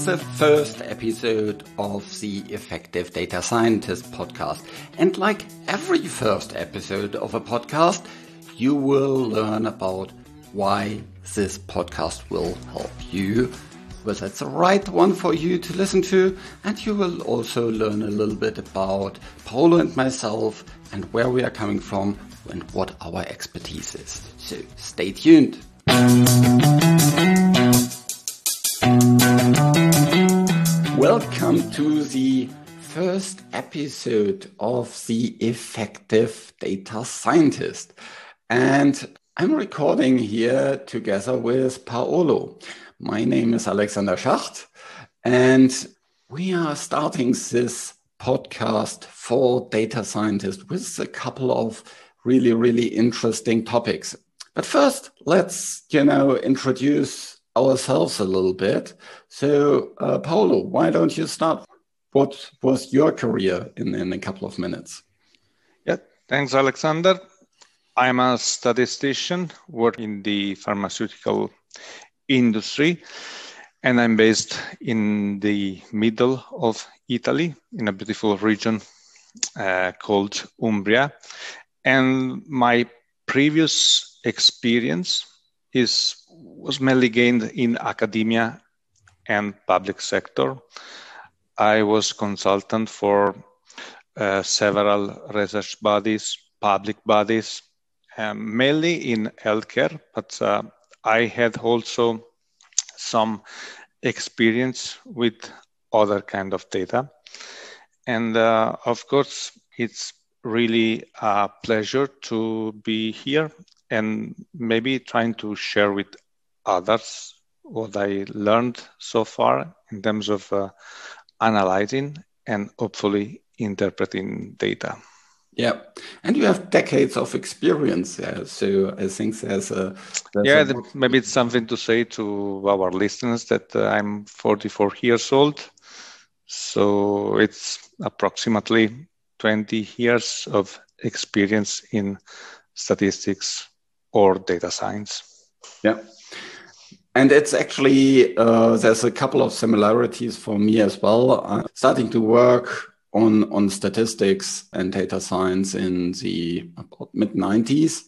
is the first episode of the Effective Data Scientist podcast. And like every first episode of a podcast, you will learn about why this podcast will help you, whether it's the right one for you to listen to, and you will also learn a little bit about Paolo and myself and where we are coming from and what our expertise is. So stay tuned. Welcome to the first episode of the Effective Data Scientist. And I'm recording here together with Paolo. My name is Alexander Schacht, and we are starting this podcast for data scientists with a couple of really, really interesting topics. But first, let's, you know, introduce ourselves a little bit. So, uh, Paolo, why don't you start? What was your career in, in a couple of minutes? Yeah, thanks, Alexander. I'm a statistician, work in the pharmaceutical industry, and I'm based in the middle of Italy in a beautiful region uh, called Umbria. And my previous experience is was mainly gained in academia and public sector. I was consultant for uh, several research bodies, public bodies, um, mainly in healthcare, but uh, I had also some experience with other kind of data. And uh, of course, it's really a pleasure to be here and maybe trying to share with others what I learned so far in terms of uh, analyzing and hopefully interpreting data. Yeah, and you have decades of experience there, so I think there's a there's yeah. A... maybe it's something to say to our listeners that uh, I'm 44 years old, so it's approximately 20 years of experience in statistics or data science. Yeah. And it's actually, uh, there's a couple of similarities for me as well. I'm starting to work on, on statistics and data science in the mid 90s.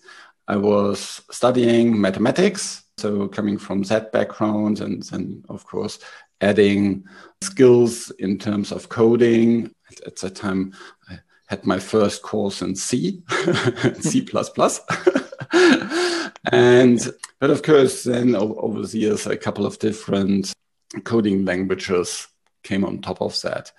I was studying mathematics, so coming from that background, and then, of course, adding skills in terms of coding. At that time, I had my first course in C, C++. and but of course, then over the years, a couple of different coding languages came on top of that.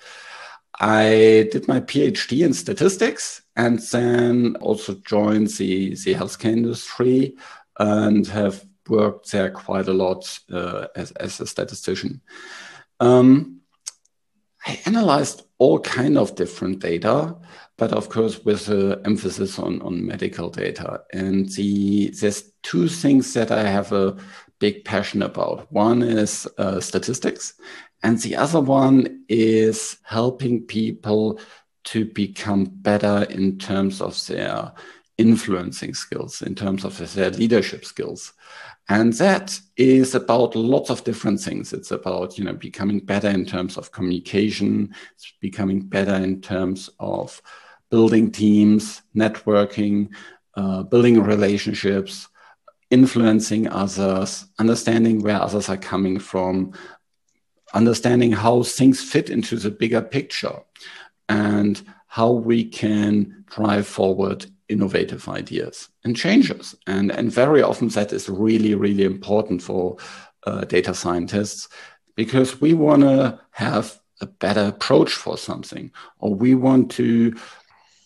I did my PhD in statistics and then also joined the, the healthcare industry and have worked there quite a lot uh, as, as a statistician. Um, I analyzed all kind of different data, but of course with an emphasis on, on medical data. And the, there's two things that I have a big passion about. One is uh, statistics, and the other one is helping people to become better in terms of their influencing skills, in terms of their leadership skills. And that is about lots of different things. It's about, you know, becoming better in terms of communication, it's becoming better in terms of building teams, networking, uh, building relationships, influencing others, understanding where others are coming from, understanding how things fit into the bigger picture, and how we can drive forward innovative ideas and changes. And, and very often that is really, really important for uh, data scientists because we want to have a better approach for something, or we want to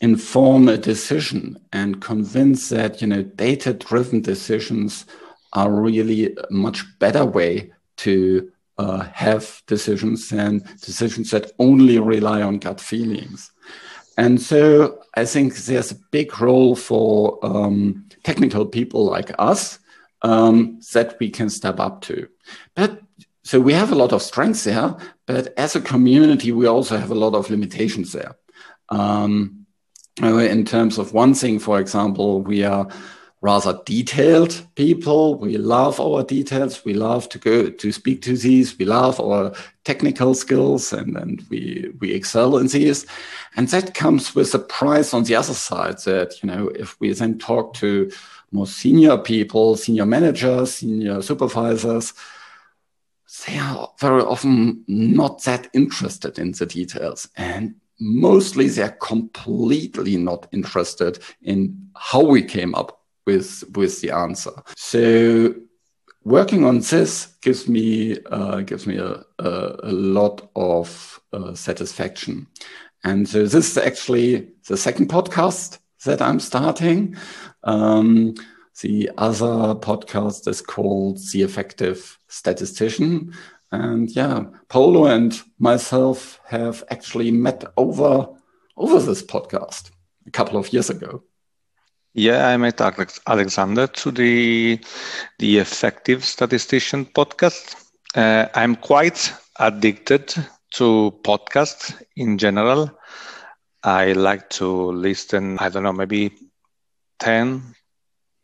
inform a decision and convince that you know data driven decisions are really a much better way to uh, have decisions than decisions that only rely on gut feelings and so I think there's a big role for um, technical people like us um, that we can step up to. But so we have a lot of strengths there, but as a community, we also have a lot of limitations there. Um, in terms of one thing, for example, we are rather detailed people. We love our details. We love to go to speak to these. We love our technical skills and, and we, we excel in these. And that comes with a price on the other side that, you know, if we then talk to more senior people, senior managers, senior supervisors, they are very often not that interested in the details. And mostly they're completely not interested in how we came up with with the answer. So working on this gives me uh, gives me a, a, a lot of uh, satisfaction. And so this is actually the second podcast that I'm starting. Um, the other podcast is called The Effective Statistician. And yeah, Paolo and myself have actually met over over this podcast a couple of years ago. Yeah, I met Alex, Alexander to the the Effective Statistician podcast. Uh, I'm quite addicted to podcasts in general. I like to listen. I don't know, maybe ten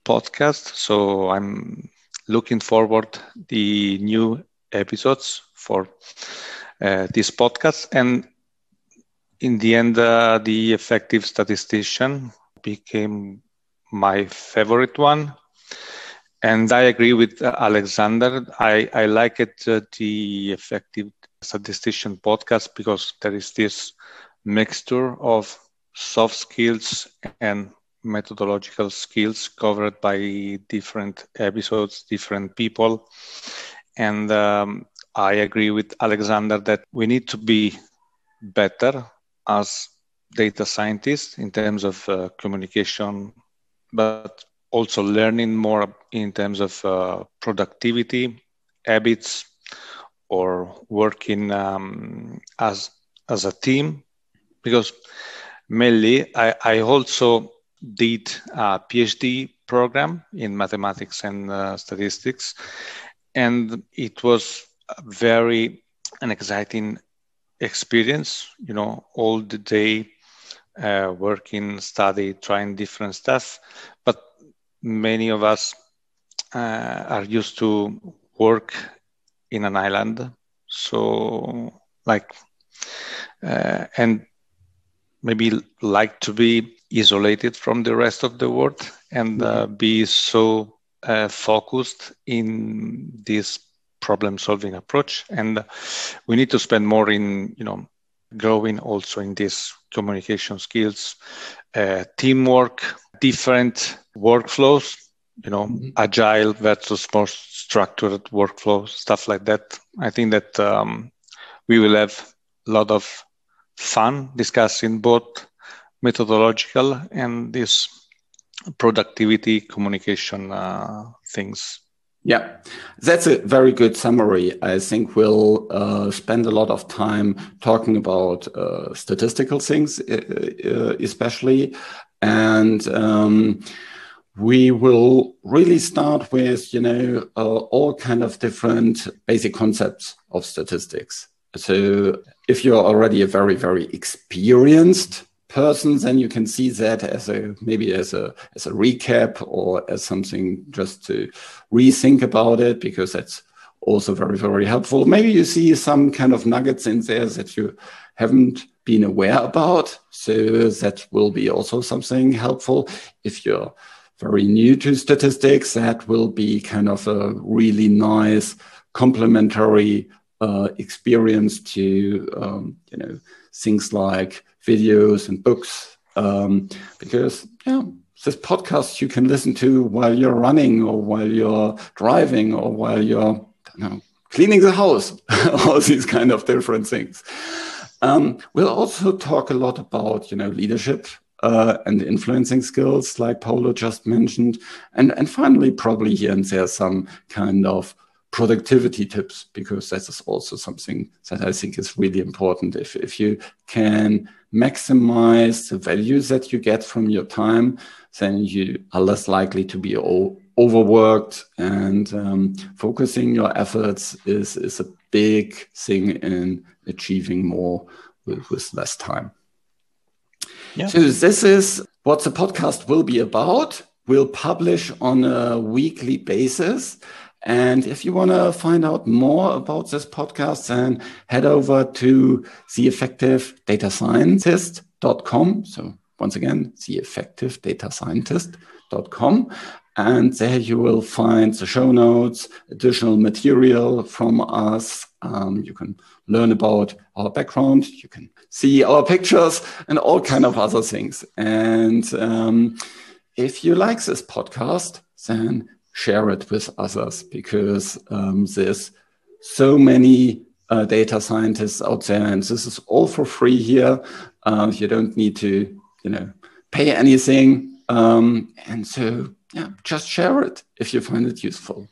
podcasts. So I'm looking forward the new episodes for uh, this podcast. And in the end, uh, the effective statistician became my favorite one. And I agree with uh, Alexander. I, I like it, uh, the effective statistician podcast, because there is this mixture of soft skills and methodological skills covered by different episodes, different people. And um, I agree with Alexander that we need to be better as data scientists in terms of uh, communication, but also learning more in terms of uh, productivity, habits, or working um, as as a team. Because mainly, I, I also did a PhD program in mathematics and uh, statistics, and it was very an exciting experience. You know, all the day uh, working, study, trying different stuff, but many of us uh, are used to work in an island, so like uh, and maybe like to be isolated from the rest of the world and uh, mm-hmm. be so uh, focused in this problem solving approach. And we need to spend more in you know growing also in these communication skills uh, teamwork different workflows you know mm-hmm. agile versus more structured workflows stuff like that i think that um, we will have a lot of fun discussing both methodological and this productivity communication uh, things. Yeah, that's a very good summary. I think we'll uh, spend a lot of time talking about uh, statistical things, uh, uh, especially, and um, we will really start with you know uh, all kind of different basic concepts of statistics. So if you're already a very very experienced person, then you can see that as a maybe as a as a recap or as something just to rethink about it because that's also very very helpful. Maybe you see some kind of nuggets in there that you haven't been aware about, so that will be also something helpful. If you're very new to statistics, that will be kind of a really nice complementary uh, experience to um, you know things like videos and books um, because yeah this podcast you can listen to while you're running or while you're driving or while you're you know, cleaning the house all these kind of different things. Um, we'll also talk a lot about you know leadership uh, and influencing skills like Paolo just mentioned. And and finally probably here and there some kind of productivity tips because that is also something that I think is really important. If, if you can maximize the values that you get from your time, then you are less likely to be overworked and um, focusing your efforts is, is a big thing in achieving more with, with less time. Yeah. So this is what the podcast will be about. We'll publish on a weekly basis. And if you want to find out more about this podcast, then head over to theeffectivedatascientist.com. So once again, theeffectivedatascientist.com. And there you will find the show notes, additional material from us. Um, you can learn about our background. You can see our pictures and all kind of other things. And um, if you like this podcast, then share it with others because um, there's so many uh, data scientists out there, and this is all for free here. Uh, you don't need to, you know, pay anything, um, and so yeah, just share it if you find it useful.